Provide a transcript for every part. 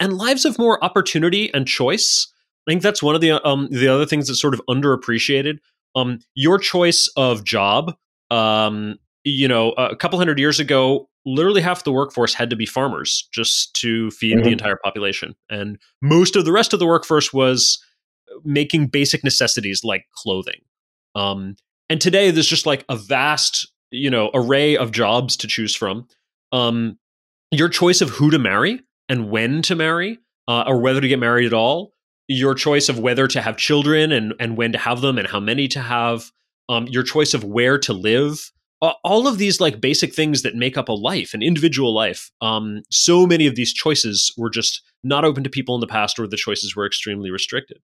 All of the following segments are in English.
and lives of more opportunity and choice. I think that's one of the um, the other things that's sort of underappreciated. Um, your choice of job, um, you know, a couple hundred years ago, literally half the workforce had to be farmers just to feed mm-hmm. the entire population, and most of the rest of the workforce was making basic necessities like clothing. Um, and today, there's just like a vast, you know, array of jobs to choose from. Um, your choice of who to marry and when to marry, uh, or whether to get married at all, your choice of whether to have children and, and when to have them and how many to have, um, your choice of where to live, all of these like basic things that make up a life, an individual life. Um, so many of these choices were just not open to people in the past, or the choices were extremely restricted.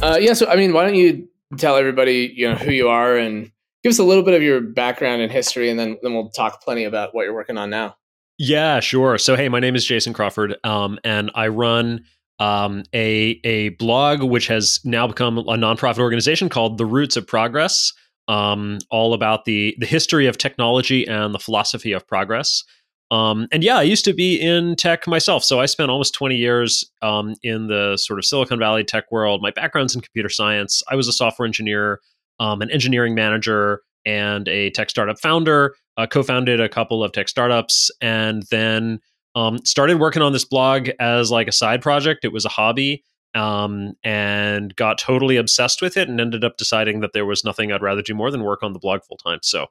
Uh, yeah, so I mean, why don't you tell everybody you know who you are and give us a little bit of your background and history, and then then we'll talk plenty about what you're working on now. Yeah, sure. So hey, my name is Jason Crawford, um, and I run um, a a blog which has now become a nonprofit organization called The Roots of Progress, um, all about the the history of technology and the philosophy of progress. Um, and yeah, I used to be in tech myself. So I spent almost 20 years um, in the sort of Silicon Valley tech world. My background's in computer science. I was a software engineer, um, an engineering manager, and a tech startup founder. Uh, co founded a couple of tech startups and then um, started working on this blog as like a side project. It was a hobby um, and got totally obsessed with it and ended up deciding that there was nothing I'd rather do more than work on the blog full time. So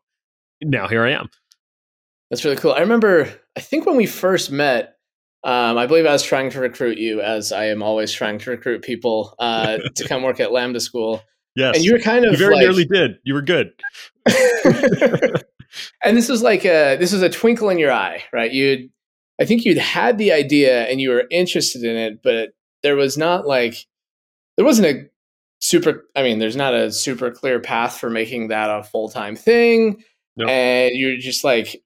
now here I am. That's really cool. I remember, I think when we first met, um, I believe I was trying to recruit you, as I am always trying to recruit people uh, to come work at Lambda School. Yes, and you were kind of you very like, nearly did. You were good. and this was like a this was a twinkle in your eye, right? You, I think you'd had the idea and you were interested in it, but there was not like there wasn't a super. I mean, there's not a super clear path for making that a full time thing. Nope. And you're just like,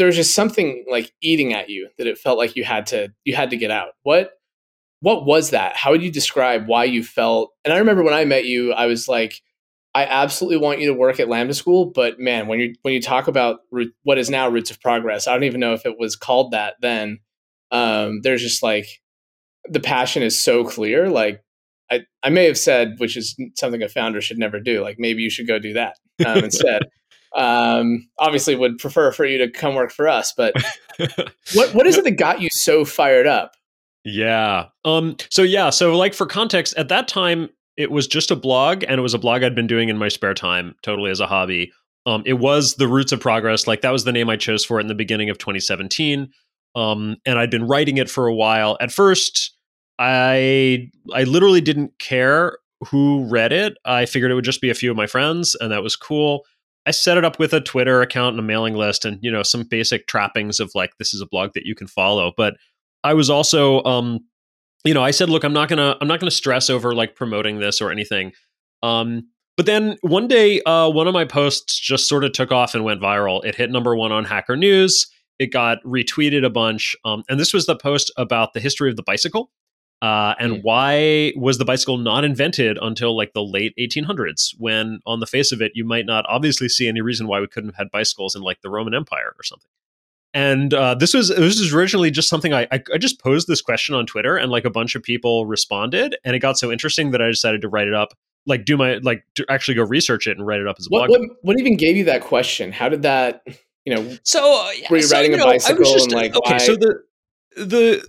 there was just something like eating at you that it felt like you had to you had to get out. What what was that? How would you describe why you felt? And I remember when I met you, I was like, I absolutely want you to work at Lambda School, but man, when you when you talk about root, what is now Roots of Progress, I don't even know if it was called that then. Um, there's just like the passion is so clear. Like I, I may have said, which is something a founder should never do. Like maybe you should go do that um, instead um, obviously would prefer for you to come work for us. But what what is it that got you so fired up? Yeah. Um. So yeah. So like for context, at that time it was just a blog, and it was a blog I'd been doing in my spare time, totally as a hobby. Um. It was the Roots of Progress. Like that was the name I chose for it in the beginning of 2017. Um. And I'd been writing it for a while. At first, I I literally didn't care who read it. I figured it would just be a few of my friends, and that was cool. I set it up with a Twitter account and a mailing list and you know some basic trappings of like this is a blog that you can follow. But I was also um you know, I said, look, I'm not gonna I'm not gonna stress over like promoting this or anything. Um but then one day uh one of my posts just sort of took off and went viral. It hit number one on Hacker News. It got retweeted a bunch. Um, and this was the post about the history of the bicycle. Uh, and mm. why was the bicycle not invented until like the late 1800s when on the face of it you might not obviously see any reason why we couldn't have had bicycles in like the roman empire or something and uh, this was this was originally just something I, I, I just posed this question on twitter and like a bunch of people responded and it got so interesting that i decided to write it up like do my like to actually go research it and write it up as a what, blog what, what even gave you that question how did that you know so uh, were you so, riding you a bicycle just, and like okay why? so the the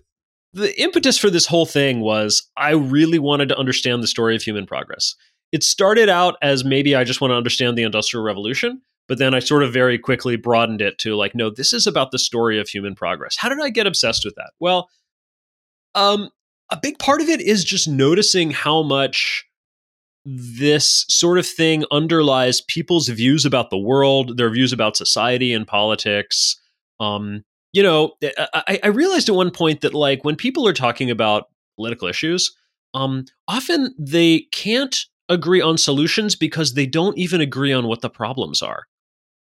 the impetus for this whole thing was I really wanted to understand the story of human progress. It started out as maybe I just want to understand the Industrial Revolution, but then I sort of very quickly broadened it to like, no, this is about the story of human progress. How did I get obsessed with that? Well, um, a big part of it is just noticing how much this sort of thing underlies people's views about the world, their views about society and politics. Um, you know, eh, I, I realized at one point that like when people are talking about political issues, um, often they can't agree on solutions because they don't even agree on what the problems are.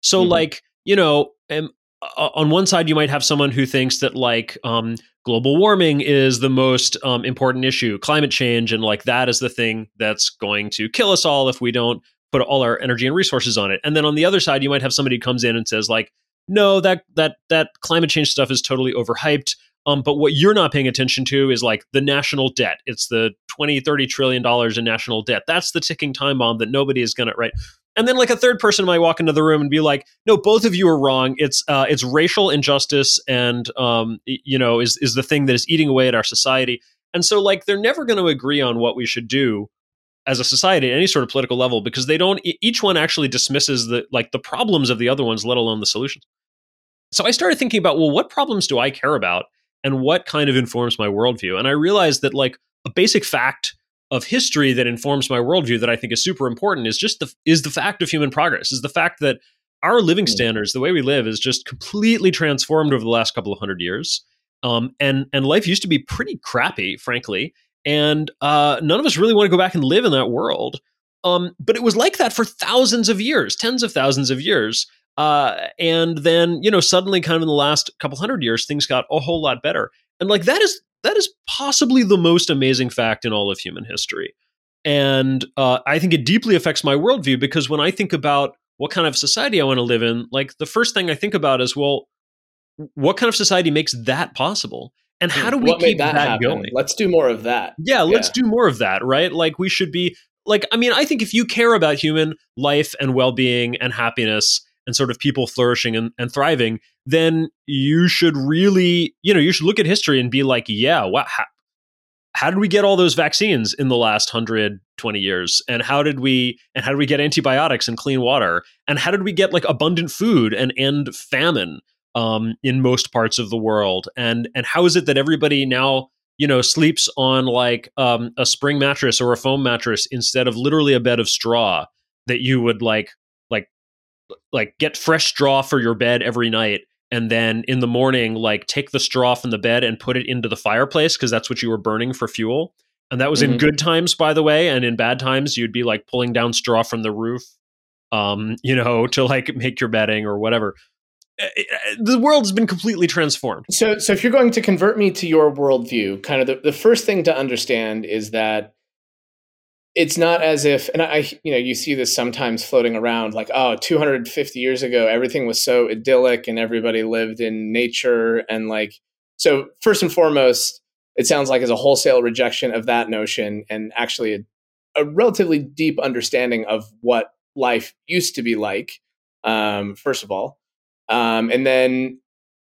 So, mm-hmm. like, you know, um, on one side, you might have someone who thinks that like um, global warming is the most um, important issue, climate change, and like that is the thing that's going to kill us all if we don't put all our energy and resources on it. And then on the other side, you might have somebody who comes in and says like, no, that that that climate change stuff is totally overhyped. Um, but what you're not paying attention to is like the national debt. It's the 20, 30 trillion dollars in national debt. That's the ticking time bomb that nobody is going to, right? And then like a third person might walk into the room and be like, "No, both of you are wrong. It's uh, it's racial injustice, and um, you know, is is the thing that is eating away at our society." And so like they're never going to agree on what we should do as a society at any sort of political level because they don't. Each one actually dismisses the like the problems of the other ones, let alone the solutions. So I started thinking about, well, what problems do I care about, and what kind of informs my worldview? And I realized that like a basic fact of history that informs my worldview that I think is super important is just the is the fact of human progress is the fact that our living hmm. standards, the way we live, is just completely transformed over the last couple of hundred years. Um, and and life used to be pretty crappy, frankly, and uh, none of us really want to go back and live in that world. Um, but it was like that for thousands of years, tens of thousands of years. Uh, and then you know suddenly, kind of in the last couple hundred years, things got a whole lot better. And like that is that is possibly the most amazing fact in all of human history. And uh, I think it deeply affects my worldview because when I think about what kind of society I want to live in, like the first thing I think about is, well, what kind of society makes that possible? And how hmm, do we what keep that, that going? Let's do more of that. Yeah, let's yeah. do more of that, right? Like we should be like I mean, I think if you care about human life and well-being and happiness and sort of people flourishing and, and thriving, then you should really, you know, you should look at history and be like, yeah, what, how, how did we get all those vaccines in the last 120 years? And how did we and how did we get antibiotics and clean water? And how did we get like abundant food and end famine um, in most parts of the world? And and how is it that everybody now you know sleeps on like um, a spring mattress or a foam mattress instead of literally a bed of straw that you would like like get fresh straw for your bed every night and then in the morning like take the straw from the bed and put it into the fireplace because that's what you were burning for fuel. And that was mm-hmm. in good times by the way and in bad times you'd be like pulling down straw from the roof um you know to like make your bedding or whatever. Eh, eh, eh, the world has been completely transformed. So so if you're going to convert me to your worldview kind of the, the first thing to understand is that it's not as if and i you know you see this sometimes floating around like oh 250 years ago everything was so idyllic and everybody lived in nature and like so first and foremost it sounds like as a wholesale rejection of that notion and actually a, a relatively deep understanding of what life used to be like um, first of all. Um, and then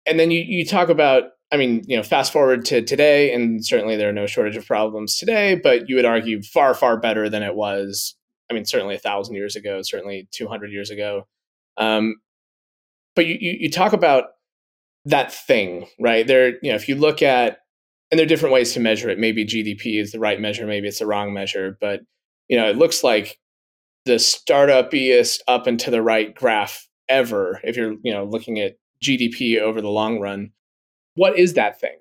and then you, you talk about I mean, you know, fast forward to today, and certainly there are no shortage of problems today, but you would argue far, far better than it was. I mean, certainly a thousand years ago, certainly 200 years ago. Um, but you, you, you talk about that thing, right? There, you know, if you look at, and there are different ways to measure it. Maybe GDP is the right measure, maybe it's the wrong measure, but you know, it looks like the startupiest up and to the right graph ever. If you're, you know, looking at GDP over the long run, what is that thing?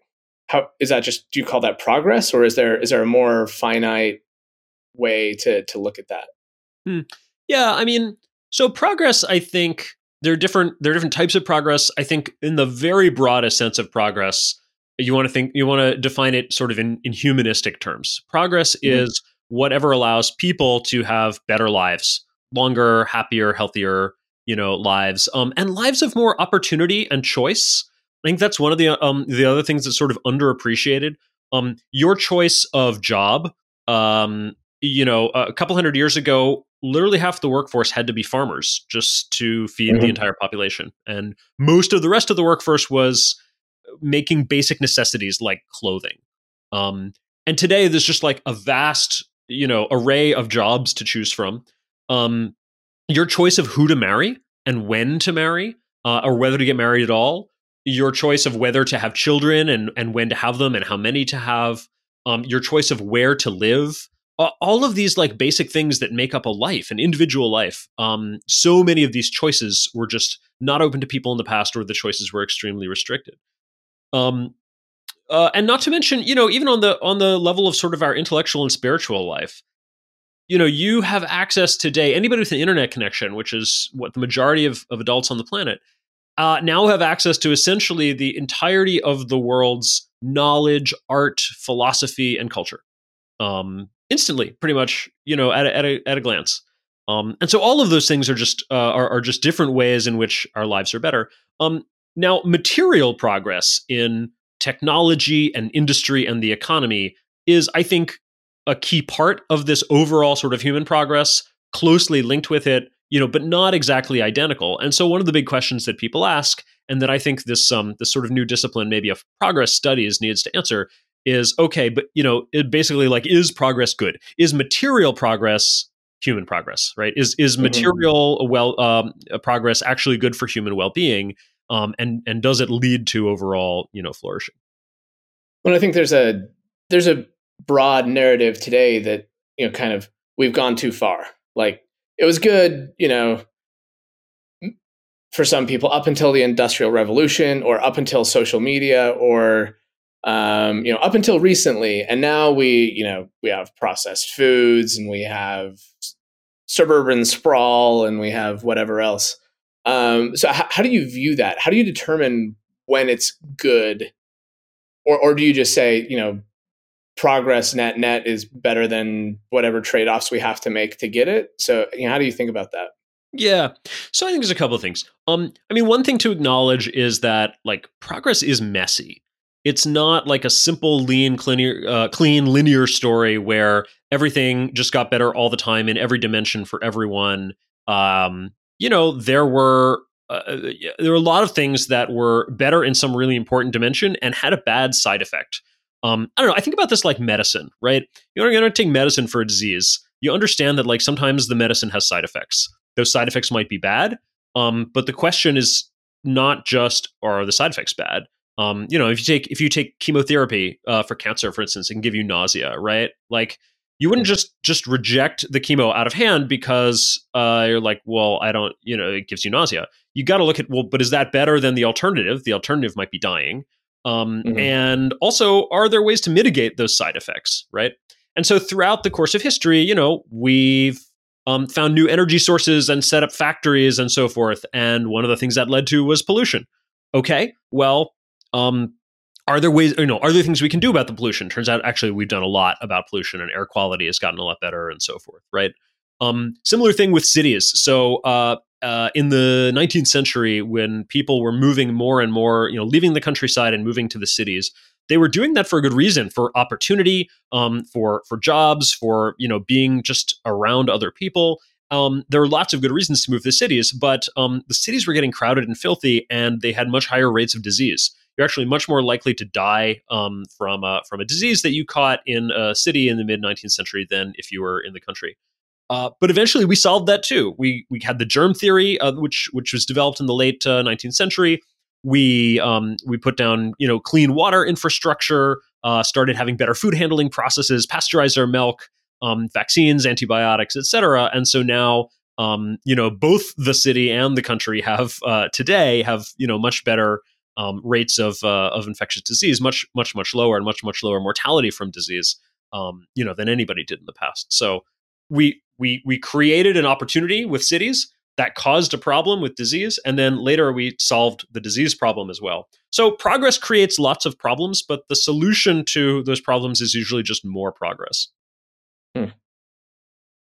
How is that just do you call that progress or is there is there a more finite way to to look at that? Hmm. Yeah, I mean, so progress I think there are different there are different types of progress. I think in the very broadest sense of progress, you want to think you want to define it sort of in, in humanistic terms. Progress mm-hmm. is whatever allows people to have better lives, longer, happier, healthier, you know, lives, um, and lives of more opportunity and choice. I think that's one of the um, the other things that's sort of underappreciated. Um, your choice of job, um, you know, a couple hundred years ago, literally half the workforce had to be farmers just to feed mm-hmm. the entire population, and most of the rest of the workforce was making basic necessities like clothing. Um, and today, there's just like a vast, you know, array of jobs to choose from. Um, your choice of who to marry and when to marry, uh, or whether to get married at all, your choice of whether to have children and, and when to have them and how many to have, um, your choice of where to live, all of these like basic things that make up a life, an individual life. Um, so many of these choices were just not open to people in the past, or the choices were extremely restricted. Um, uh, and not to mention, you know, even on the on the level of sort of our intellectual and spiritual life, you know, you have access today. Anybody with an internet connection, which is what the majority of, of adults on the planet, uh, now have access to essentially the entirety of the world's knowledge, art, philosophy, and culture um, instantly, pretty much, you know, at a, at a, at a glance. Um, and so all of those things are just uh, are, are, just different ways in which our lives are better. Um, now, material progress in technology and industry and the economy is, I think, a key part of this overall sort of human progress, closely linked with it, you know, but not exactly identical. And so one of the big questions that people ask, and that I think this um this sort of new discipline, maybe of progress studies, needs to answer, is okay, but you know, it basically like is progress good? Is material progress human progress? Right? Is is mm-hmm. material well um, progress actually good for human well being? Um, and and does it lead to overall you know flourishing? Well, I think there's a there's a broad narrative today that you know kind of we've gone too far. Like it was good, you know, for some people up until the industrial revolution or up until social media or um, you know up until recently. And now we you know we have processed foods and we have suburban sprawl and we have whatever else. Um, so how do you view that? How do you determine when it's good? Or or do you just say you know progress net net is better than whatever trade offs we have to make to get it. So, you know, how do you think about that? Yeah. So I think there's a couple of things. Um, I mean, one thing to acknowledge is that like progress is messy. It's not like a simple, lean, clean, uh, clean, linear story where everything just got better all the time in every dimension for everyone. Um, you know, there were uh, uh there were a lot of things that were better in some really important dimension and had a bad side effect. Um, I don't know. I think about this like medicine, right? You're going to take medicine for a disease. You understand that like sometimes the medicine has side effects. Those side effects might be bad, um, but the question is not just are the side effects bad. Um, you know, if you take if you take chemotherapy uh, for cancer, for instance, it can give you nausea, right? Like you wouldn't just just reject the chemo out of hand because uh, you're like, well, I don't, you know, it gives you nausea. You got to look at well, but is that better than the alternative? The alternative might be dying. Um, mm-hmm. And also, are there ways to mitigate those side effects, right? And so, throughout the course of history, you know, we've um, found new energy sources and set up factories and so forth. And one of the things that led to was pollution. Okay, well, um, are there ways, you know, are there things we can do about the pollution? Turns out, actually, we've done a lot about pollution, and air quality has gotten a lot better, and so forth, right? Um, similar thing with cities. So, uh, uh, in the 19th century, when people were moving more and more, you know, leaving the countryside and moving to the cities, they were doing that for a good reason, for opportunity, um, for for jobs, for you know, being just around other people. Um, there were lots of good reasons to move to cities, but um, the cities were getting crowded and filthy, and they had much higher rates of disease. You're actually much more likely to die um, from a, from a disease that you caught in a city in the mid 19th century than if you were in the country. Uh, but eventually, we solved that too. We we had the germ theory, uh, which which was developed in the late uh, 19th century. We um, we put down you know clean water infrastructure, uh, started having better food handling processes, pasteurized our milk, um, vaccines, antibiotics, etc. And so now um, you know both the city and the country have uh, today have you know much better um, rates of uh, of infectious disease, much much much lower, and much much lower mortality from disease, um, you know, than anybody did in the past. So we we we created an opportunity with cities that caused a problem with disease and then later we solved the disease problem as well. So progress creates lots of problems but the solution to those problems is usually just more progress. Hmm.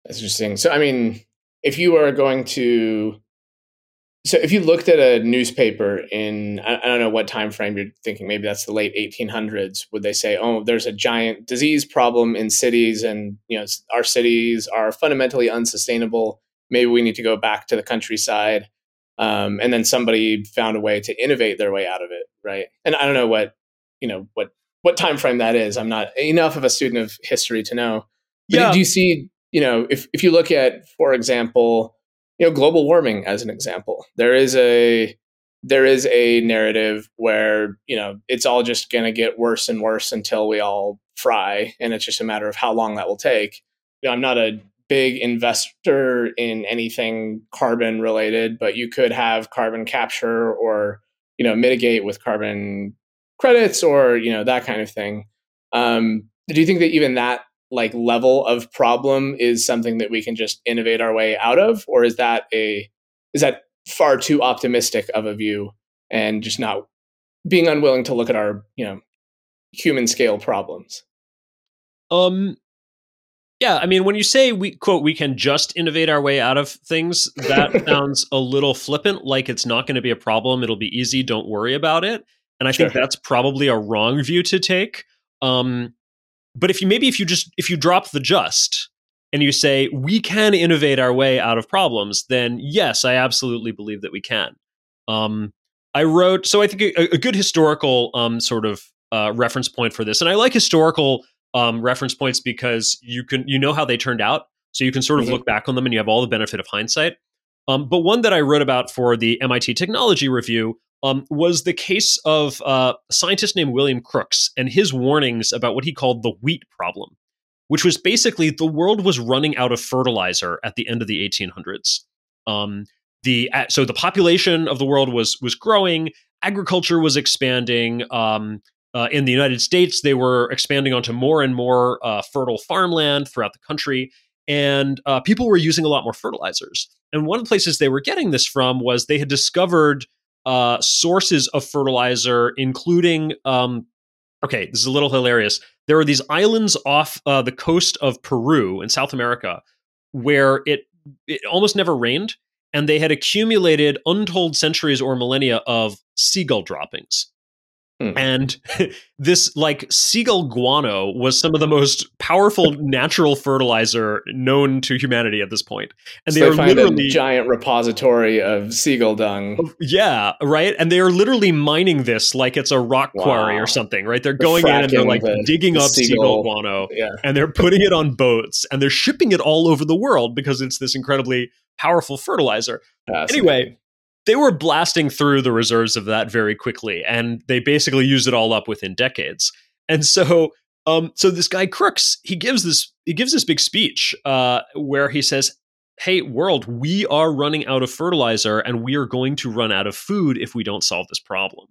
that's interesting. So i mean if you are going to so if you looked at a newspaper in I, don't know what time frame you're thinking, maybe that's the late 1800s, would they say, "Oh, there's a giant disease problem in cities, and you know our cities are fundamentally unsustainable. Maybe we need to go back to the countryside." Um, and then somebody found a way to innovate their way out of it, right? And I don't know what you know what what time frame that is. I'm not enough of a student of history to know. But yeah. do you see, you know, if if you look at, for example, you know global warming as an example. There is a there is a narrative where you know it's all just going to get worse and worse until we all fry and it's just a matter of how long that will take. You know, i'm not a big investor in anything carbon related but you could have carbon capture or you know mitigate with carbon credits or you know that kind of thing. Um, do you think that even that like level of problem is something that we can just innovate our way out of or is that a is that far too optimistic of a view and just not being unwilling to look at our you know human scale problems um Yeah, I mean, when you say we quote we can just innovate our way out of things, that sounds a little flippant, like it's not going to be a problem. It'll be easy. Don't worry about it. And I sure. think that's probably a wrong view to take. Um, but if you maybe if you just if you drop the just and you say we can innovate our way out of problems, then yes, I absolutely believe that we can. Um, I wrote so I think a, a good historical um, sort of uh, reference point for this, and I like historical um, reference points because you can you know how they turned out, so you can sort of mm-hmm. look back on them and you have all the benefit of hindsight. Um, but one that I wrote about for the MIT Technology Review um, was the case of uh, a scientist named William Crookes and his warnings about what he called the wheat problem, which was basically the world was running out of fertilizer at the end of the 1800s. Um, the so the population of the world was was growing, agriculture was expanding. Um, uh, in the United States, they were expanding onto more and more uh, fertile farmland throughout the country, and uh, people were using a lot more fertilizers. And one of the places they were getting this from was they had discovered uh, sources of fertilizer, including. Um, okay, this is a little hilarious. There are these islands off uh, the coast of Peru in South America where it it almost never rained, and they had accumulated untold centuries or millennia of seagull droppings. Mm. And this like seagull guano was some of the most powerful natural fertilizer known to humanity at this point. And so they, they are literally a giant repository of seagull dung. Yeah, right. And they are literally mining this like it's a rock wow. quarry or something, right? They're, they're going in and they're like the, digging the up seagull, seagull guano yeah. and they're putting it on boats and they're shipping it all over the world because it's this incredibly powerful fertilizer. Anyway, they were blasting through the reserves of that very quickly, and they basically used it all up within decades. And so, um, so this guy Crookes, he gives this he gives this big speech uh, where he says, "Hey, world, we are running out of fertilizer, and we are going to run out of food if we don't solve this problem."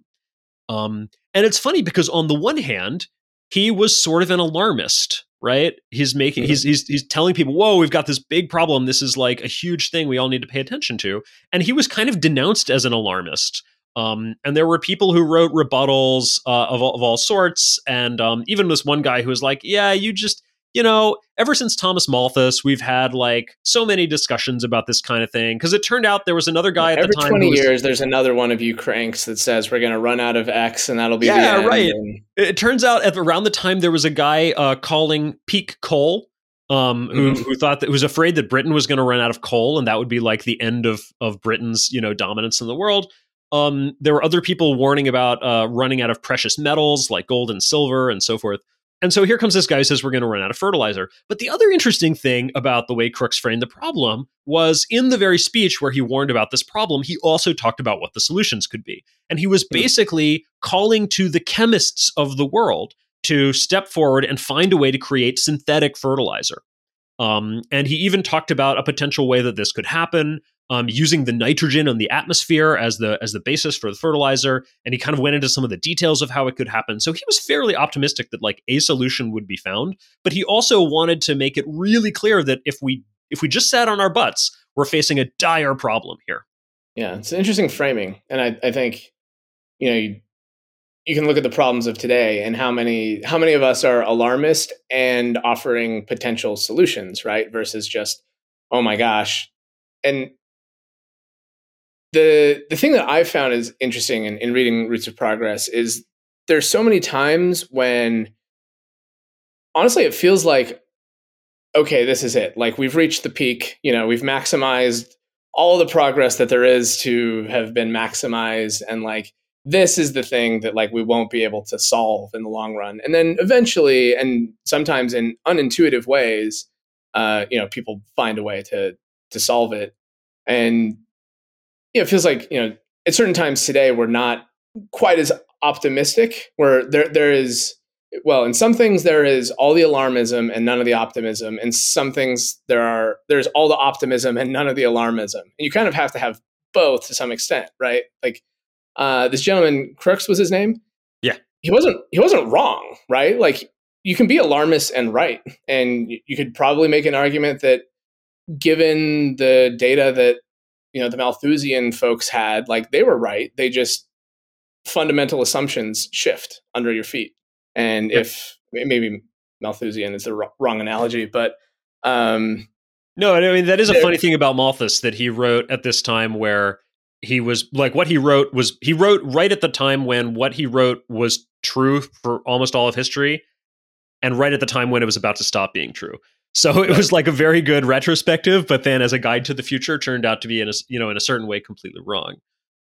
Um, and it's funny because on the one hand, he was sort of an alarmist right? He's making he's he's he's telling people, "Whoa, we've got this big problem. This is like a huge thing we all need to pay attention to." And he was kind of denounced as an alarmist. Um, and there were people who wrote rebuttals uh, of, all, of all sorts, and um, even this one guy who was like, "Yeah, you just you know, ever since Thomas Malthus, we've had like so many discussions about this kind of thing because it turned out there was another guy at the time. Every 20 years, there's another one of you cranks that says we're going to run out of X and that'll be yeah, right. And- it turns out at around the time there was a guy uh, calling peak coal. Um, who, mm-hmm. who thought that was afraid that Britain was going to run out of coal and that would be like the end of of Britain's you know dominance in the world. Um, there were other people warning about uh, running out of precious metals like gold and silver and so forth. And so here comes this guy who says we're going to run out of fertilizer. But the other interesting thing about the way Crookes framed the problem was in the very speech where he warned about this problem, he also talked about what the solutions could be. And he was hmm. basically calling to the chemists of the world to step forward and find a way to create synthetic fertilizer. Um, and he even talked about a potential way that this could happen um, using the nitrogen in the atmosphere as the as the basis for the fertilizer, and he kind of went into some of the details of how it could happen. So he was fairly optimistic that like a solution would be found, but he also wanted to make it really clear that if we if we just sat on our butts, we're facing a dire problem here. Yeah, it's an interesting framing, and I, I think you know you, you can look at the problems of today and how many how many of us are alarmist and offering potential solutions, right? Versus just oh my gosh, and the the thing that I've found is interesting in, in reading Roots of Progress is there's so many times when honestly it feels like okay, this is it. Like we've reached the peak, you know, we've maximized all the progress that there is to have been maximized and like this is the thing that like we won't be able to solve in the long run. And then eventually and sometimes in unintuitive ways, uh, you know, people find a way to to solve it. And you know, it feels like you know at certain times today we're not quite as optimistic. Where there there is well, in some things there is all the alarmism and none of the optimism. and some things there are there's all the optimism and none of the alarmism. And you kind of have to have both to some extent, right? Like uh, this gentleman, Crookes was his name. Yeah, he wasn't he wasn't wrong, right? Like you can be alarmist and right, and you could probably make an argument that given the data that you know the Malthusian folks had, like they were right. They just fundamental assumptions shift under your feet. And if maybe Malthusian is the wrong analogy, but Um, no, I mean that is a funny thing about Malthus that he wrote at this time where he was like what he wrote was he wrote right at the time when what he wrote was true for almost all of history and right at the time when it was about to stop being true. So it was like a very good retrospective, but then as a guide to the future turned out to be in a you know in a certain way completely wrong.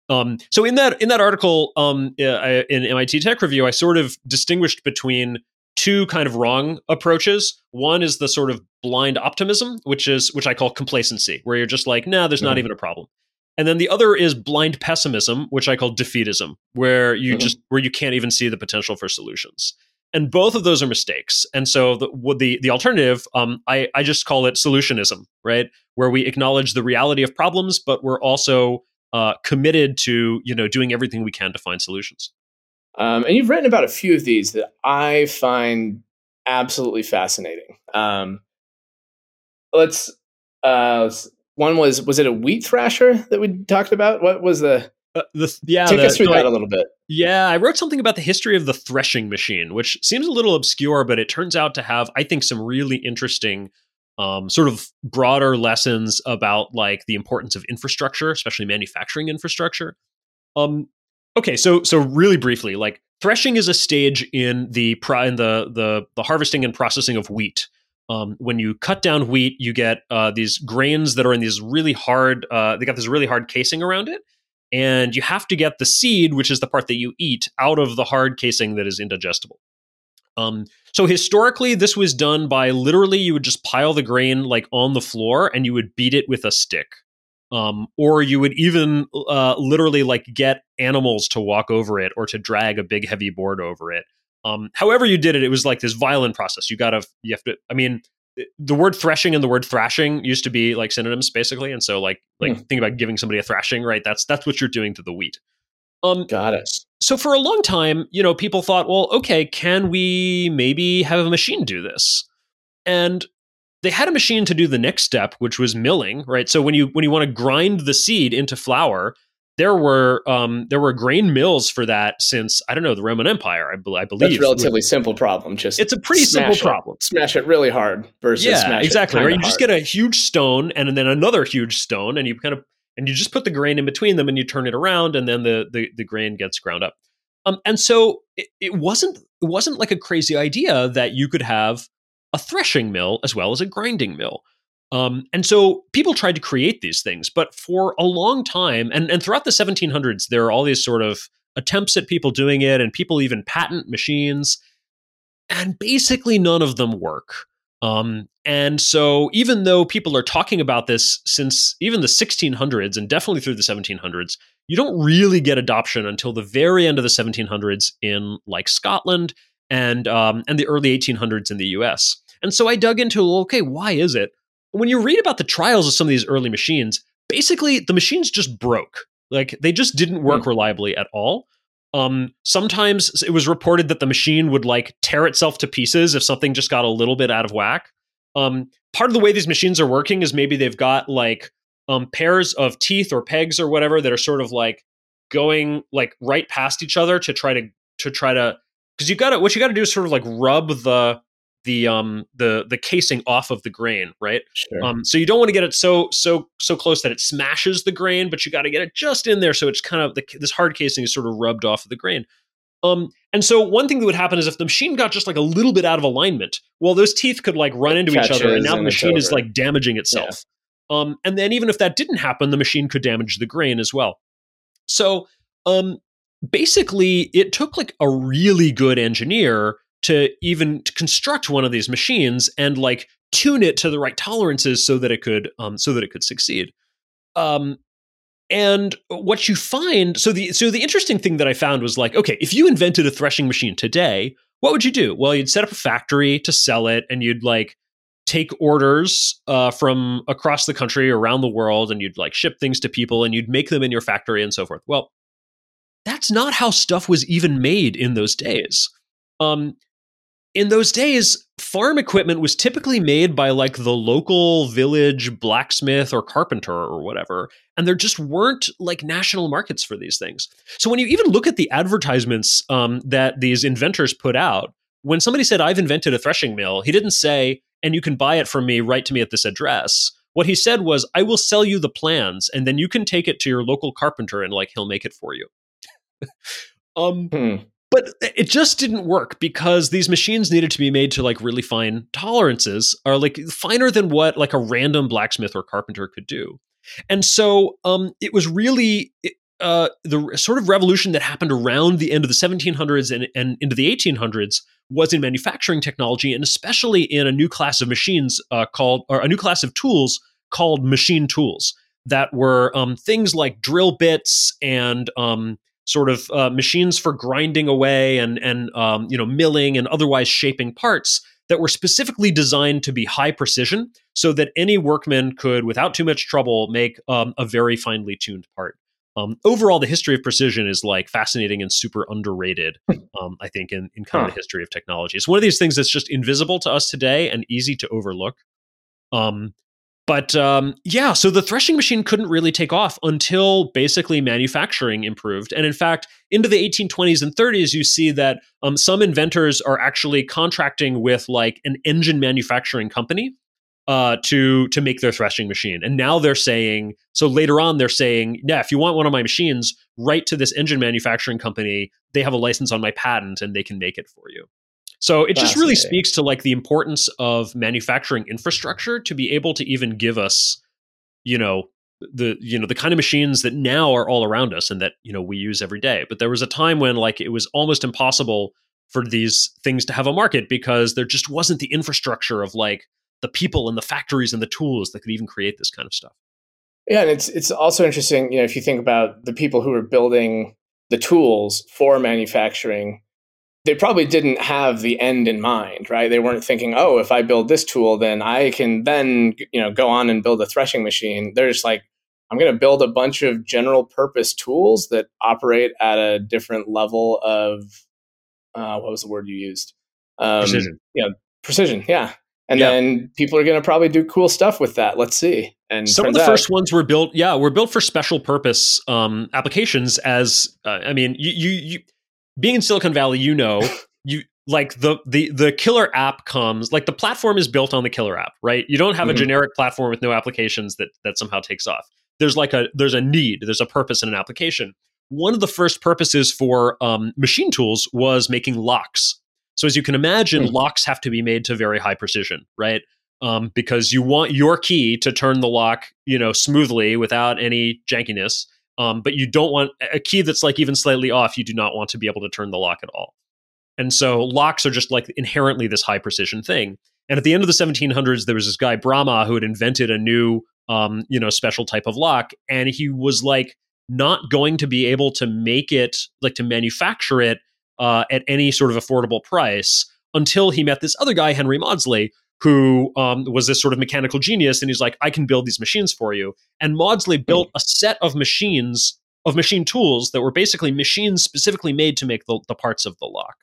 Um, so in that in that article um, uh, in MIT Tech Review, I sort of distinguished between two kind of wrong approaches. One is the sort of blind optimism, which is which I call complacency, where you're just like, nah, there's mm-hmm. not even a problem. And then the other is blind pessimism, which I call defeatism, where you mm-hmm. just where you can't even see the potential for solutions. And both of those are mistakes. And so the the, the alternative, um, I, I just call it solutionism, right? Where we acknowledge the reality of problems, but we're also uh, committed to you know doing everything we can to find solutions. Um, and you've written about a few of these that I find absolutely fascinating. Um, let's, uh, let's one was was it a wheat thrasher that we talked about? What was the uh, the, yeah, take the, us through so that I, a little bit. Yeah, I wrote something about the history of the threshing machine, which seems a little obscure, but it turns out to have, I think, some really interesting, um, sort of broader lessons about like the importance of infrastructure, especially manufacturing infrastructure. Um, okay, so so really briefly, like threshing is a stage in the in the the the harvesting and processing of wheat um, when you cut down wheat, you get uh, these grains that are in these really hard. Uh, they got this really hard casing around it, and you have to get the seed, which is the part that you eat, out of the hard casing that is indigestible. Um, so historically, this was done by literally you would just pile the grain like on the floor and you would beat it with a stick. Um, or you would even uh, literally like get animals to walk over it or to drag a big heavy board over it. Um, however you did it, it was like this violent process. You gotta, you have to. I mean, the word threshing and the word thrashing used to be like synonyms basically, and so like like mm. think about giving somebody a thrashing, right? That's that's what you're doing to the wheat. Um, Got it. So for a long time, you know, people thought, well, okay, can we maybe have a machine do this? And they had a machine to do the next step, which was milling, right? So when you when you want to grind the seed into flour, there were um, there were grain mills for that since I don't know the Roman Empire. I, be- I believe that's a relatively simple problem. Just it's a pretty simple it, problem. Smash it really hard versus yeah, exactly. Right, you just get a huge stone and then another huge stone, and you kind of and you just put the grain in between them and you turn it around, and then the the, the grain gets ground up. Um, and so it, it wasn't it wasn't like a crazy idea that you could have a threshing mill as well as a grinding mill. Um, and so people tried to create these things, but for a long time, and, and throughout the 1700s, there are all these sort of attempts at people doing it, and people even patent machines, and basically none of them work. Um, and so, even though people are talking about this since even the 1600s and definitely through the 1700s, you don't really get adoption until the very end of the 1700s in like Scotland and um, and the early 1800s in the U.S. And so I dug into okay, why is it? When you read about the trials of some of these early machines, basically the machines just broke. Like they just didn't work mm. reliably at all. Um, sometimes it was reported that the machine would like tear itself to pieces if something just got a little bit out of whack. Um, part of the way these machines are working is maybe they've got like um, pairs of teeth or pegs or whatever that are sort of like going like right past each other to try to to try to because you got to what you got to do is sort of like rub the the um the the casing off of the grain, right? Sure. Um, so you don't want to get it so so so close that it smashes the grain, but you got to get it just in there so it's kind of the, this hard casing is sort of rubbed off of the grain. Um, and so one thing that would happen is if the machine got just like a little bit out of alignment, well, those teeth could like run into each other, and now the machine is like damaging itself. Yeah. Um, and then even if that didn't happen, the machine could damage the grain as well. So um, basically, it took like a really good engineer to even construct one of these machines and like tune it to the right tolerances so that it could um, so that it could succeed. Um, and what you find so the so the interesting thing that I found was like okay if you invented a threshing machine today what would you do? Well you'd set up a factory to sell it and you'd like take orders uh, from across the country around the world and you'd like ship things to people and you'd make them in your factory and so forth. Well that's not how stuff was even made in those days. Um, in those days, farm equipment was typically made by like the local village blacksmith or carpenter or whatever. And there just weren't like national markets for these things. So when you even look at the advertisements um, that these inventors put out, when somebody said, I've invented a threshing mill, he didn't say, and you can buy it from me. Write to me at this address. What he said was, I will sell you the plans, and then you can take it to your local carpenter, and like he'll make it for you. um, hmm. But it just didn't work because these machines needed to be made to like really fine tolerances, are like finer than what like a random blacksmith or carpenter could do. And so um, it was really uh, the sort of revolution that happened around the end of the 1700s and, and into the 1800s was in manufacturing technology, and especially in a new class of machines uh, called, or a new class of tools called machine tools that were um, things like drill bits and um, sort of uh, machines for grinding away and and um, you know milling and otherwise shaping parts that were specifically designed to be high precision, so that any workman could, without too much trouble, make um, a very finely tuned part. Um, overall, the history of precision is like fascinating and super underrated. Um, I think in, in kind huh. of the history of technology, it's one of these things that's just invisible to us today and easy to overlook. Um, but um, yeah, so the threshing machine couldn't really take off until basically manufacturing improved. And in fact, into the 1820s and 30s, you see that um, some inventors are actually contracting with like an engine manufacturing company uh, to to make their threshing machine. And now they're saying so later on they're saying, yeah, if you want one of my machines, write to this engine manufacturing company. They have a license on my patent and they can make it for you. So it just really speaks to like the importance of manufacturing infrastructure to be able to even give us, you know, the you know the kind of machines that now are all around us and that you know we use every day. But there was a time when like it was almost impossible for these things to have a market because there just wasn't the infrastructure of like the people and the factories and the tools that could even create this kind of stuff. Yeah, and it's it's also interesting, you know, if you think about the people who are building the tools for manufacturing, they probably didn't have the end in mind, right? They weren't thinking, "Oh, if I build this tool, then I can then, you know, go on and build a threshing machine." They're just like, "I'm going to build a bunch of general purpose tools that operate at a different level of uh, what was the word you used? Um, precision. Yeah, precision. Yeah, and yeah. then people are going to probably do cool stuff with that. Let's see. And some of the out, first ones were built, yeah, were built for special purpose um, applications. As uh, I mean, you, you, you, being in Silicon Valley, you know, you like the the the killer app comes like the platform is built on the killer app, right? You don't have mm-hmm. a generic platform with no applications that that somehow takes off. There's like a there's a need, there's a purpose in an application. One of the first purposes for um, machine tools was making locks so as you can imagine, mm. locks have to be made to very high precision, right? Um, because you want your key to turn the lock, you know, smoothly without any jankiness. Um, but you don't want a key that's like even slightly off. You do not want to be able to turn the lock at all. And so locks are just like inherently this high precision thing. And at the end of the 1700s, there was this guy Bramah, who had invented a new, um, you know, special type of lock, and he was like not going to be able to make it, like to manufacture it uh, at any sort of affordable price until he met this other guy, Henry Maudslay, who um, was this sort of mechanical genius. And he's like, I can build these machines for you. And Maudslay built a set of machines, of machine tools that were basically machines specifically made to make the, the parts of the lock.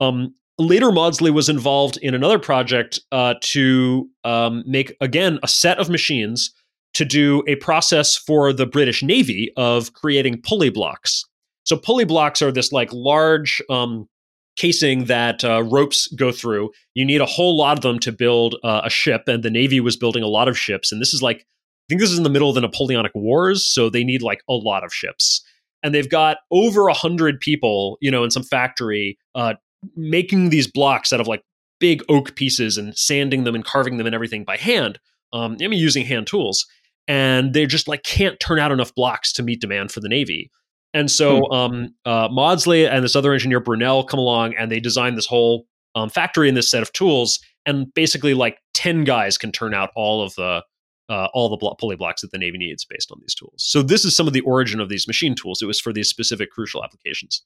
Um, later, Maudslay was involved in another project uh, to um, make, again, a set of machines to do a process for the British Navy of creating pulley blocks. So pulley blocks are this like large um, casing that uh, ropes go through. You need a whole lot of them to build uh, a ship, and the Navy was building a lot of ships. And this is like, I think this is in the middle of the Napoleonic Wars, so they need like a lot of ships. And they've got over a hundred people, you know, in some factory uh, making these blocks out of like big oak pieces and sanding them and carving them and everything by hand. Um, I mean, using hand tools, and they just like can't turn out enough blocks to meet demand for the Navy. And so hmm. um, uh, Maudslay and this other engineer Brunel come along and they design this whole um, factory and this set of tools. And basically, like ten guys can turn out all of the uh, all the blo- pulley blocks that the Navy needs based on these tools. So this is some of the origin of these machine tools. It was for these specific crucial applications.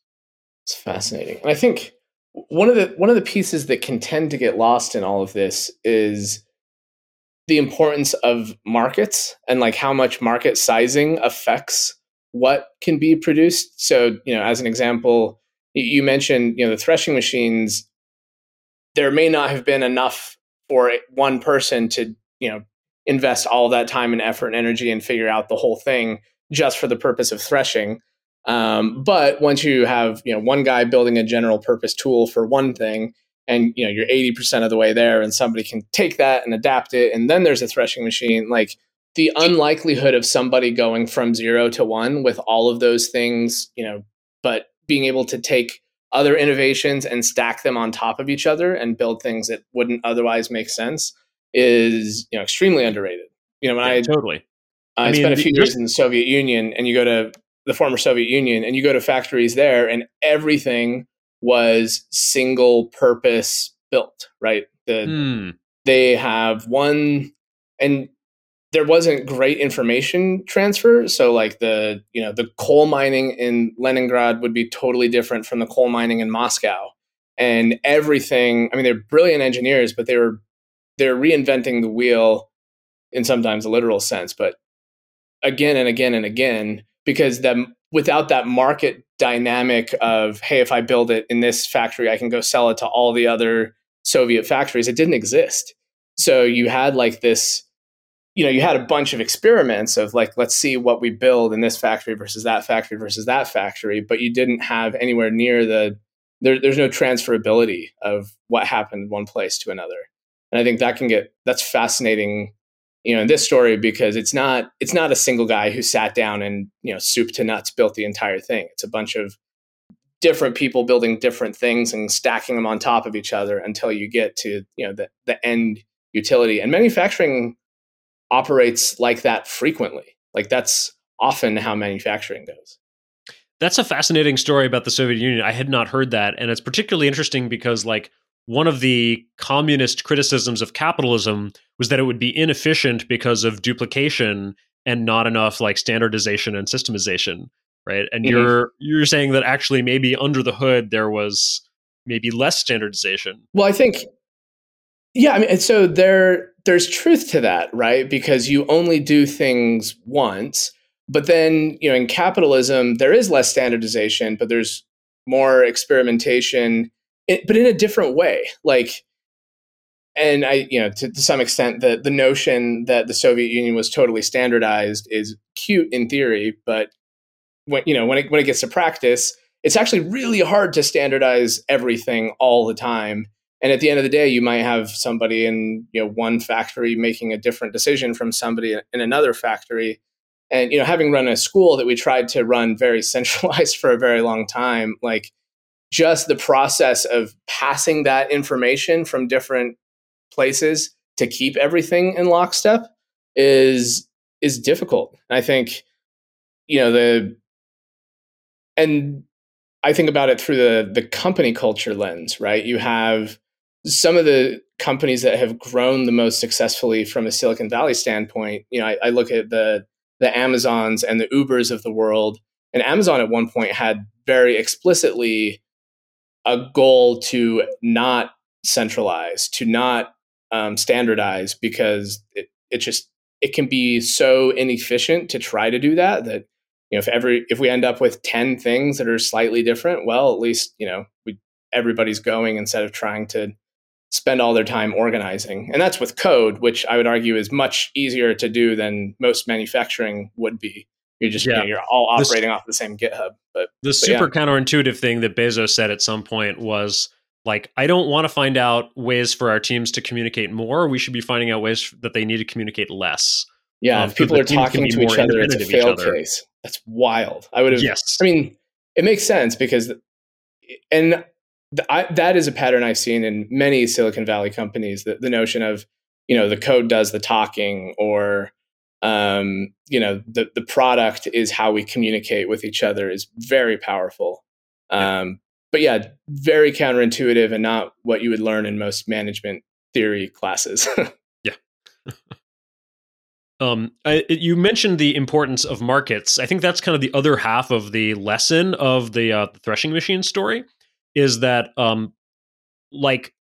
It's fascinating. And I think one of the one of the pieces that can tend to get lost in all of this is the importance of markets and like how much market sizing affects what can be produced. So, you know, as an example, you mentioned, you know, the threshing machines, there may not have been enough for one person to, you know, invest all that time and effort and energy and figure out the whole thing just for the purpose of threshing. Um, but once you have, you know, one guy building a general purpose tool for one thing, and you know you're 80% of the way there and somebody can take that and adapt it and then there's a threshing machine like the unlikelihood of somebody going from 0 to 1 with all of those things you know but being able to take other innovations and stack them on top of each other and build things that wouldn't otherwise make sense is you know extremely underrated you know when Yeah, i totally. I, I mean, spent a few years in the Soviet Union, and you go to the former Soviet Union, and you go to factories there, and everything was single purpose built. Right, the Hmm. they have one, and there wasn't great information transfer. So, like the you know the coal mining in Leningrad would be totally different from the coal mining in Moscow, and everything. I mean, they're brilliant engineers, but they were they're reinventing the wheel in sometimes a literal sense, but again and again and again because that without that market dynamic of hey if i build it in this factory i can go sell it to all the other soviet factories it didn't exist so you had like this you know you had a bunch of experiments of like let's see what we build in this factory versus that factory versus that factory but you didn't have anywhere near the there, there's no transferability of what happened one place to another. And i think that can get that's fascinating you know in this story because it's not it's not a single guy who sat down and you know soup to nuts built the entire thing. It's a bunch of different people building different things and stacking them on top of each other until you get to you know the, the end utility. And manufacturing operates like that frequently like that's often how manufacturing goes That's a fascinating story about the Soviet Union. I had not heard that, and it's particularly interesting because like one of the communist criticisms of capitalism was that it would be inefficient because of duplication and not enough like standardization and systemization, right? And Mhm. you're you're saying that actually maybe under the hood there was maybe less standardization. Well, I think, yeah, I mean, so there there's truth to that, right? Because you only do things once, but then you know, in capitalism, there is less standardization, but there's more experimentation, but in a different way. Like, and I, you know, to, to some extent, the the notion that the Soviet Union was totally standardized is cute in theory, but when you know when it when it gets to practice, it's actually really hard to standardize everything all the time and at the end of the day you might have somebody in you know one factory making a different decision from somebody in another factory and you know having run a school that we tried to run very centralized for a very long time like just the process of passing that information from different places to keep everything in lockstep is is difficult and i think you know the and I think about it through the the company culture lens, right? You have some of the companies that have grown the most successfully from a Silicon Valley standpoint. You know, I, I look at the the Amazons and the Ubers of the world, and Amazon at one point had very explicitly a goal to not centralize, to not um, standardize, because it, it just it can be so inefficient to try to do that that you know if every if we end up with 10 things that are slightly different well at least you know we everybody's going instead of trying to spend all their time organizing and that's with code which i would argue is much easier to do than most manufacturing would be you're just you know, you're all operating off the same github but The yeah. super counterintuitive thing that Bezos said at some point was like, I don't want to find out ways for our teams to communicate more. We should be finding out ways that they need to communicate less. yeah Um, if people are talking to each other it's a fail case that's wild i would have Yes. I mean, it makes sense because, and I, that is a pattern I've seen in many Silicon Valley companies. The, the notion of, you know, the code does the talking, or, um, you know, the the product is how we communicate with each other is very powerful. Um, but yeah, very counterintuitive and not what you would learn in most management theory classes. Um, I, you mentioned the importance of markets. I think that's kind of the other half of the lesson of the, uh, the threshing machine story, is that um, like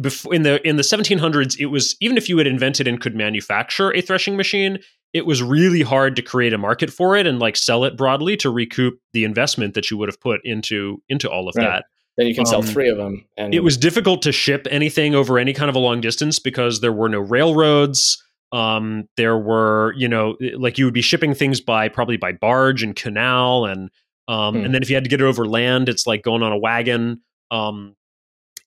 before in the in the 1700s, it was even if you had invented and could manufacture a threshing machine, it was really hard to create a market for it and like sell it broadly to recoup the investment that you would have put into into all of Right. that. then you can sell Um, three of them, and It was difficult to ship anything over any kind of a long distance because there were no railroads. Um, there were, you know, like you would be shipping things by probably by barge and canal, and um, Hmm. and then if you had to get it over land, it's like going on a wagon. Um,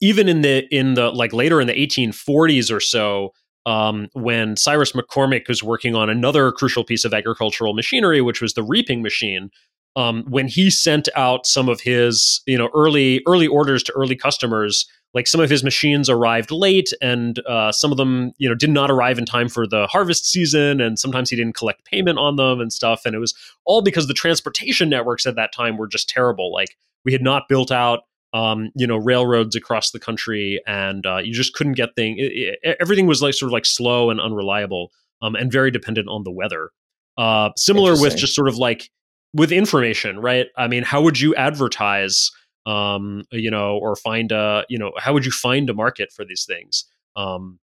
even in the in the like later in the 1840s or so, um, when Cyrus McCormick was working on another crucial piece of agricultural machinery, which was the reaping machine. Um, when he sent out some of his, you know, early early orders to early customers, like some of his machines arrived late, and uh, some of them, you know, did not arrive in time for the harvest season, and sometimes he didn't collect payment on them and stuff. And it was all because the transportation networks at that time were just terrible. Like we had not built out um, you know, railroads across the country, and uh, you just couldn't get things. Everything was like sort of like slow and unreliable, um, and very dependent on the weather. Uh, similar with just sort of like with information, right? I mean, how would you advertise, um, you know, or find a, you know, how would you find a market for these things? Um,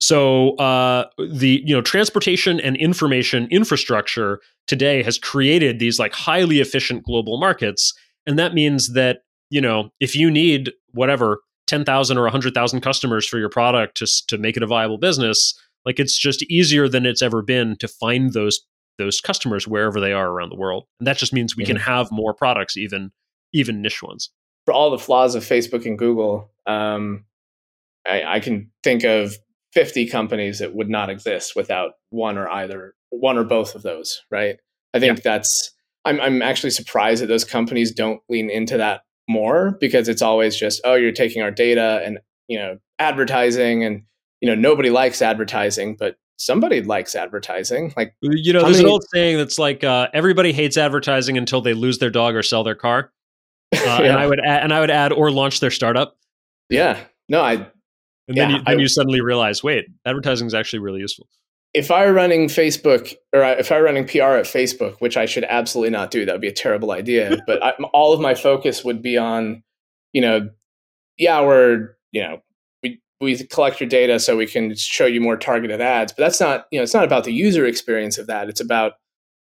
so uh, the you know transportation and information infrastructure today has created these like highly efficient global markets, and that means that you know, if you need whatever 10,000 or 100,000 customers for your product to, to make it a viable business, like it's just easier than it's ever been to find those those customers wherever they are around the world. And that just means we can have more products, even even niche ones. For all the flaws of Facebook and Google, um, I, I can think of 50 companies that would not exist without one or either one or both of those, right? I think yeah. that's I'm I'm actually surprised that those companies don't lean into that more because it's always just oh you're taking our data and you know advertising and you know nobody likes advertising but somebody likes advertising like you know there's many- an old saying that's like uh, everybody hates advertising until they lose their dog or sell their car Uh, yeah. and i would add, and i would add or launch their startup yeah no i and then, yeah, you, then I, you suddenly realize wait advertising is actually really useful if I were running Facebook or if I were running PR at Facebook, which I should absolutely not do, that would be a terrible idea. but I, all of my focus would be on, you know, yeah, we're, you know, we, we collect your data so we can show you more targeted ads. But that's not, you know, it's not about the user experience of that. It's about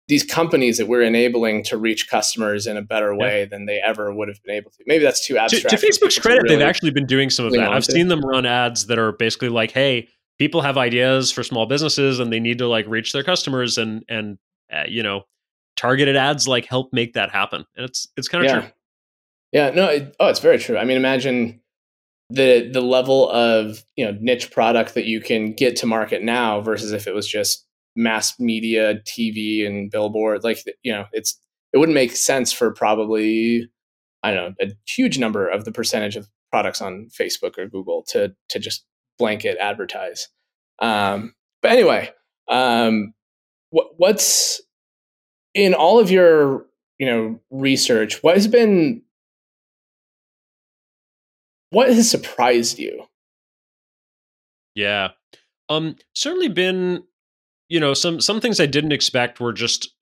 these companies that we're enabling to reach customers in a better way yeah. than they ever would have been able to. Maybe that's too abstract. To, to Facebook's credit, really they've actually been doing some of that. I've seen them run ads that are basically like, hey, people have ideas for small businesses and they need to like reach their customers and and uh, you know targeted ads like help make that happen and it's it's kind of yeah. true yeah no it, oh it's very true i mean imagine the the level of you know niche product that you can get to market now versus if it was just mass media tv and billboard like you know it's it wouldn't make sense for probably i don't know a huge number of the percentage of products on facebook or google to to just blanket advertise. Um, but anyway, um, what, what's in all of your you know research? What has been what has surprised you? Yeah, um, certainly been you know some some things I didn't expect were just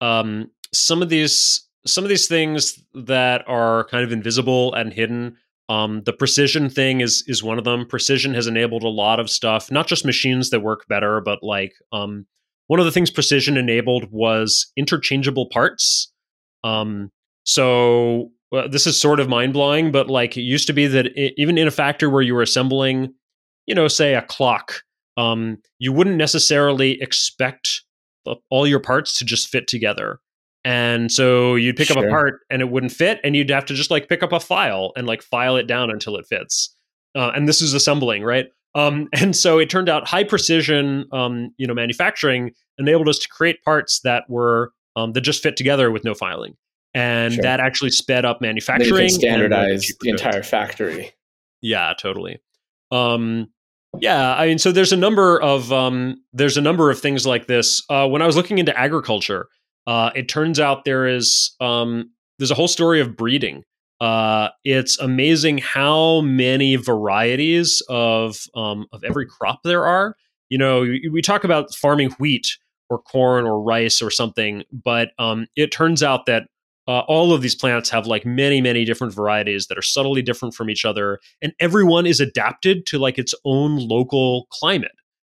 um, some of these some of these things that are kind of invisible and hidden um, the precision thing is is one of them. Precision has enabled a lot of stuff, not just machines that work better, but like um, one of the things precision enabled was interchangeable parts. Um, so well, this is sort of mind blowing, but like it used to be that it, even in a factory where you were assembling, you know, say a clock, um, you wouldn't necessarily expect all your parts to just fit together. And so you'd pick sure. up a part and it wouldn't fit, and you'd have to just like pick up a file and like file it down until it fits. Uh, and this is assembling, right? Um, and so it turned out high precision, um, you know, manufacturing enabled us to create parts that were um, that just fit together with no filing, and sure. that actually sped up manufacturing. standardized the entire factory. Yeah, totally. Um, yeah, I mean, so there's a number of um, there's a number of things like this. Uh, when I was looking into agriculture, uh, it turns out there is um, there's a whole story of breeding. Uh, it's amazing how many varieties of um, of every crop there are. You know, we talk about farming wheat or corn or rice or something, but um, it turns out that uh, all of these plants have like many many different varieties that are subtly different from each other, and everyone is adapted to like its own local climate.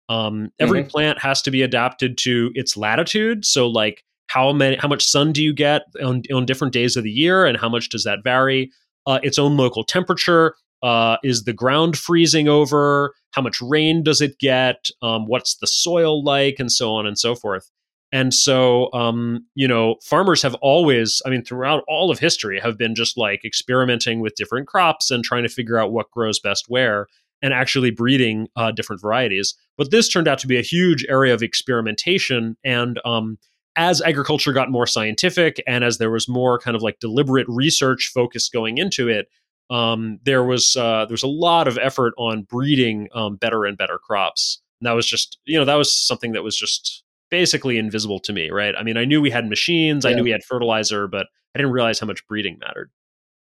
Um, every mm-hmm. plant has to be adapted to its latitude. So like how many how much sun do you get on, on different days of the year and how much does that vary uh, its own local temperature uh, is the ground freezing over how much rain does it get um, what's the soil like and so on and so forth And so, um, you know, farmers have always, I mean, throughout all of history, have been just like experimenting with different crops and trying to figure out what grows best where and actually breeding uh, different varieties. But this turned out to be a huge area of experimentation. And um, as agriculture got more scientific and as there was more kind of like deliberate research focus going into it, um, there was uh, there was a lot of effort on breeding um, better and better crops. And that was just you know that was something that was just basically invisible to me, right? I mean, I knew we had machines, yeah. I knew we had fertilizer, but I didn't realize how much breeding mattered.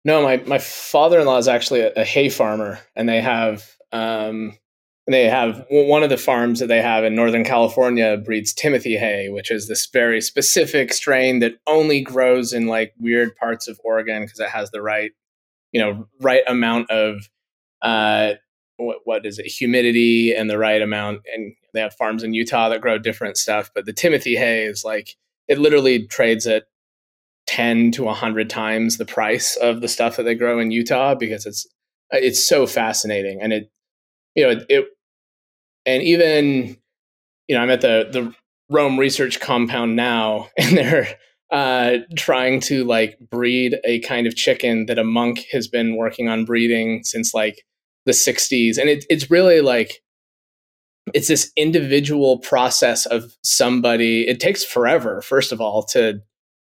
No, my my father in law is actually a, a, hay farmer, and they have um, they have one of the farms that they have in Northern California breeds Timothy hay, which is this very specific strain that only grows in like weird parts of Oregon because it has the right, you know, right amount of uh, what what is it, humidity and the right amount. And they have farms in Utah that grow different stuff, but the Timothy hay is like it literally trades at 10 to 100 times the price of the stuff that they grow in Utah because it's it's so fascinating. And it you know it and even you know I'm at the the Rome research compound now and they're uh, trying to like breed a kind of chicken that a monk has been working on breeding since like the 60s and it, it's really like it's this individual process of somebody it takes forever first of all to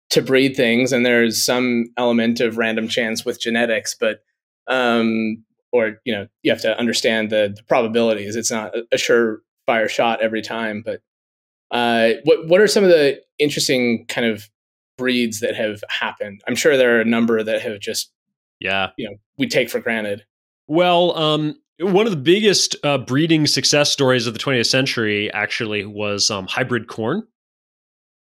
to breed things and there's some element of random chance with genetics but um or you know you have to understand the, the probabilities. It's not a, a surefire shot every time but uh what what are some of the interesting kind of breeds that have happened? I'm sure there are a number that have just yeah. you know we take for granted. Well um one of the biggest uh, breeding success stories of the 20th century actually was um, hybrid corn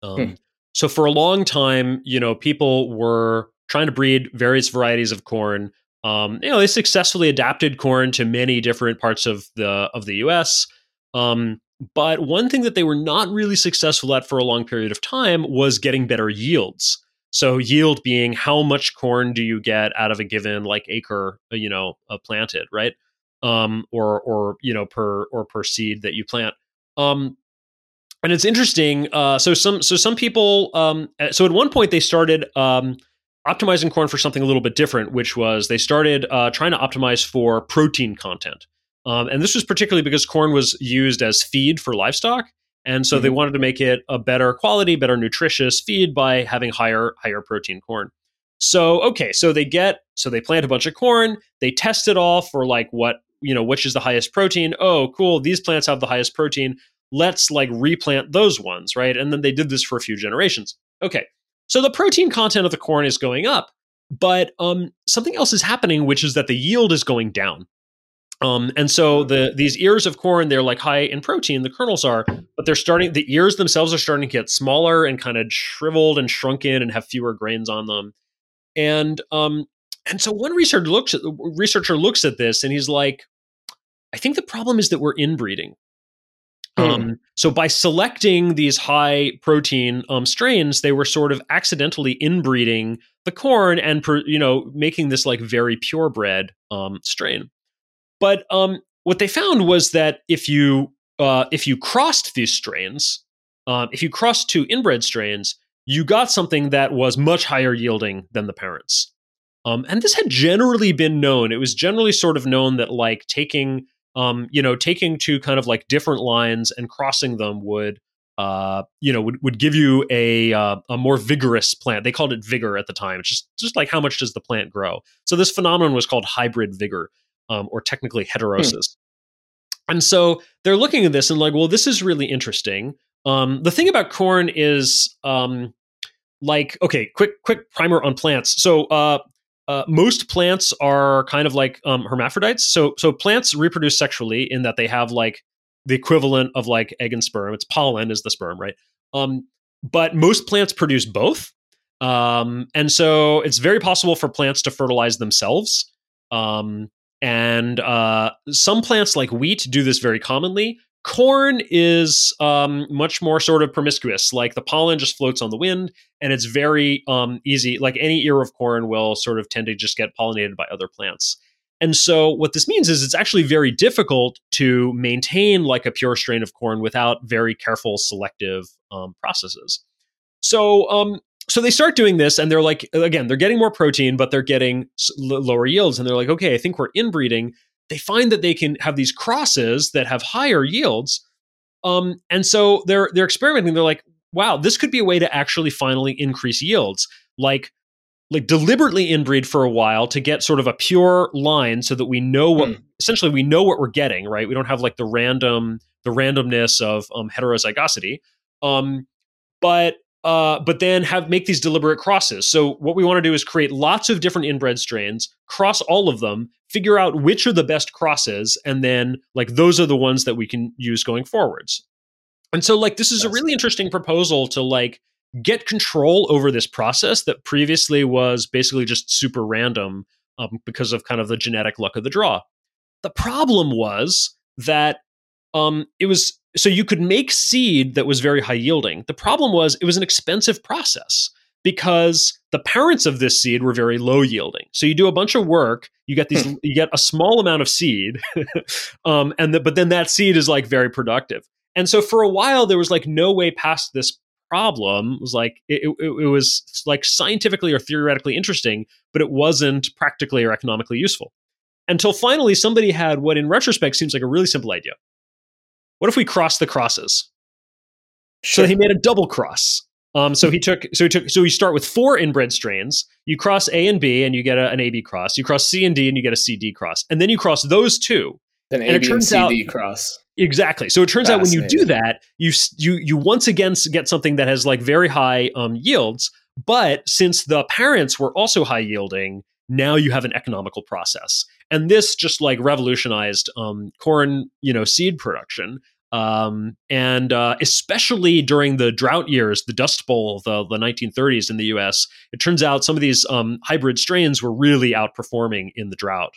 um, hmm. So for a long time, you know, people were trying to breed various varieties of corn. Um, you know, they successfully adapted corn to many different parts of the of the U.S. Um, but one thing that they were not really successful at for a long period of time was getting better yields. So yield being how much corn do you get out of a given like acre, you know, uh, planted, right? Um, or or you know per or per seed that you plant. Um, and it's interesting. Uh, so some so some people um, so at one point they started um, optimizing corn for something a little bit different, which was they started uh, trying to optimize for protein content. Um, and this was particularly because corn was used as feed for livestock, and so mm-hmm. they wanted to make it a better quality, better nutritious feed by having higher higher protein corn. So okay, so they get so they plant a bunch of corn, they test it all for like what you know which is the highest protein. Oh, cool, these plants have the highest protein let's like replant those ones, right? And then they did this for a few generations. Okay. So the protein content of the corn is going up, but um, something else is happening, which is that the yield is going down. Um, and so the these ears of corn, they're like high in protein, the kernels are, but they're starting the ears themselves are starting to get smaller and kind of shriveled and shrunken and have fewer grains on them. And um, and so one researcher looks at researcher looks at this and he's like, I think the problem is that we're inbreeding. Hmm. Um, so by selecting these high protein um, strains, they were sort of accidentally inbreeding the corn and you know making this like very purebred um, strain. But um, what they found was that if you uh, if you crossed these strains, uh, if you crossed two inbred strains, you got something that was much higher yielding than the parents. Um, and this had generally been known. It was generally sort of known that like taking um, you know, taking two kind of like different lines and crossing them would, uh, you know, would, would give you a uh, a more vigorous plant. They called it vigor at the time. It's just just like how much does the plant grow. So this phenomenon was called hybrid vigor, um, or technically heterosis. Hmm. And so they're looking at this and like, well, this is really interesting. Um, the thing about corn is, um, like, okay, quick quick primer on plants. So uh, uh, most plants are kind of like um, hermaphrodites. So so plants reproduce sexually in that they have like the equivalent of like egg and sperm. It's pollen is the sperm, right? Um, but most plants produce both. Um, and so it's very possible for plants to fertilize themselves. Um, and uh, some plants like wheat do this very commonly. Corn is um, much more sort of promiscuous. Like the pollen just floats on the wind, and it's very um, easy. Like any ear of corn will sort of tend to just get pollinated by other plants. And so what this means is it's actually very difficult to maintain like a pure strain of corn without very careful selective um, processes. So um, so they start doing this and they're like again they're getting more protein but they're getting lower yields and they're like okay i think we're inbreeding they find that they can have these crosses that have higher yields um, and so they're they're experimenting. They're like wow this could be a way to actually finally increase yields. Like like deliberately inbreed for a while to get sort of a pure line so that we know what mm. essentially we know what we're getting right? We don't have like the random the randomness of um, heterozygosity. Um, but uh, but then have make these deliberate crosses. So what we want to do is create lots of different inbred strains, cross all of them, figure out which are the best crosses, and then like those are the ones that we can use going forwards. And so like this is a really interesting proposal to like get control over this process that previously was basically just super random um, because of kind of the genetic luck of the draw. The problem was that um, it was so you could make seed that was very high yielding. The problem was it was an expensive process because the parents of this seed were very low yielding. So you do a bunch of work, you get these, hmm. you get a small amount of seed, um, and the, but then that seed is like very productive. And so for a while there was like no way past this problem. It was like it, it, it was like scientifically or theoretically interesting, but it wasn't practically or economically useful. Until finally somebody had what in retrospect seems like a really simple idea what if we cross the crosses? Sure. So he made a double cross. Um, so he took so he took so you start with four inbred strains. You cross A and B and you get a, an AB cross. You cross C and D and you get a CD cross, and then you cross those two. Then and AB and, CD out, cross. Exactly. So it turns out when you do that, you you you once again get something that has like very high um, yields. But since the parents were also high yielding, now you have an economical process and this just like revolutionized um, corn you know seed production. Um, and uh, especially during the drought years the dust bowl the, the 1930s in the us it turns out some of these um, hybrid strains were really outperforming in the drought.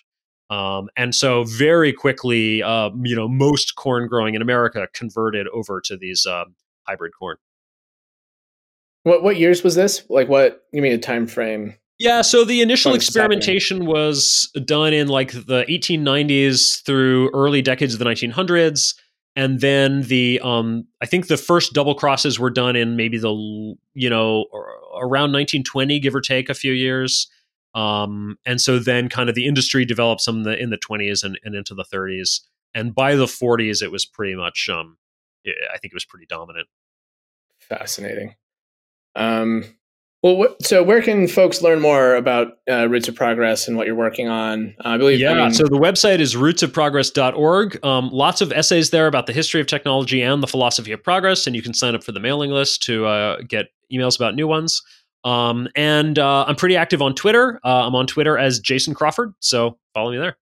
Um, and so very quickly uh, you know most corn growing in america converted over to these uh, hybrid corn. What what years was this? Like what give me a time frame yeah, so the initial experimentation was done in like the 1890s through early decades of the 1900s, and then the um, I think the first double crosses were done in maybe the you know around 1920, give or take a few years. Um, and so then kind of the industry developed some in the, in the 20s and, and into the 30s, and by the 40s it was pretty much um, I think it was pretty dominant. Fascinating. Um, well, what, so where can folks learn more about uh, Roots of Progress and what you're working on? Uh, I believe. Yeah, I mean, so the website is rootsofprogress.org. Um, lots of essays there about the history of technology and the philosophy of progress, and you can sign up for the mailing list to uh, get emails about new ones. Um, and uh, I'm pretty active on Twitter. Uh, I'm on Twitter as Jason Crawford, so follow me there.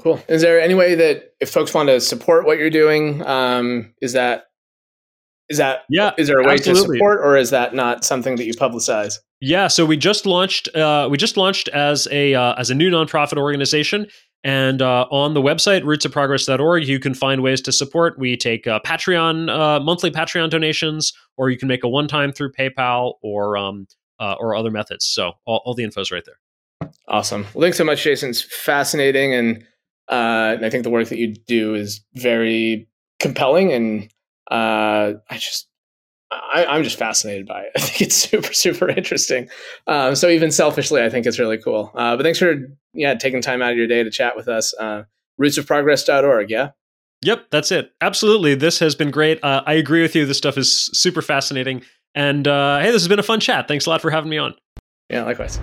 Cool. Is there any way that if folks want to support what you're doing, um, is that is that yeah? Is there a way absolutely. to support, or is that not something that you publicize? Yeah, so we just launched. Uh, we just launched as a uh, as a new nonprofit organization, and uh, on the website rootsofprogress.org, you can find ways to support. We take uh, Patreon uh, monthly Patreon donations, or you can make a one time through PayPal or um, uh, or other methods. So all, all the info is right there. Awesome. Well, thanks so much, Jason. It's fascinating, and uh I think the work that you do is very compelling and uh, I just I, am just fascinated by it. I think it's super, super interesting. Um, so even selfishly, I think it's really cool. Uh, but thanks for yeah taking time out of your day to chat with us. Uh, rootsofprogress.org. Yeah. Yep, that's it. Absolutely, this has been great. Uh, I agree with you. This stuff is super fascinating. And uh, hey, this has been a fun chat. Thanks a lot for having me on. Yeah, likewise.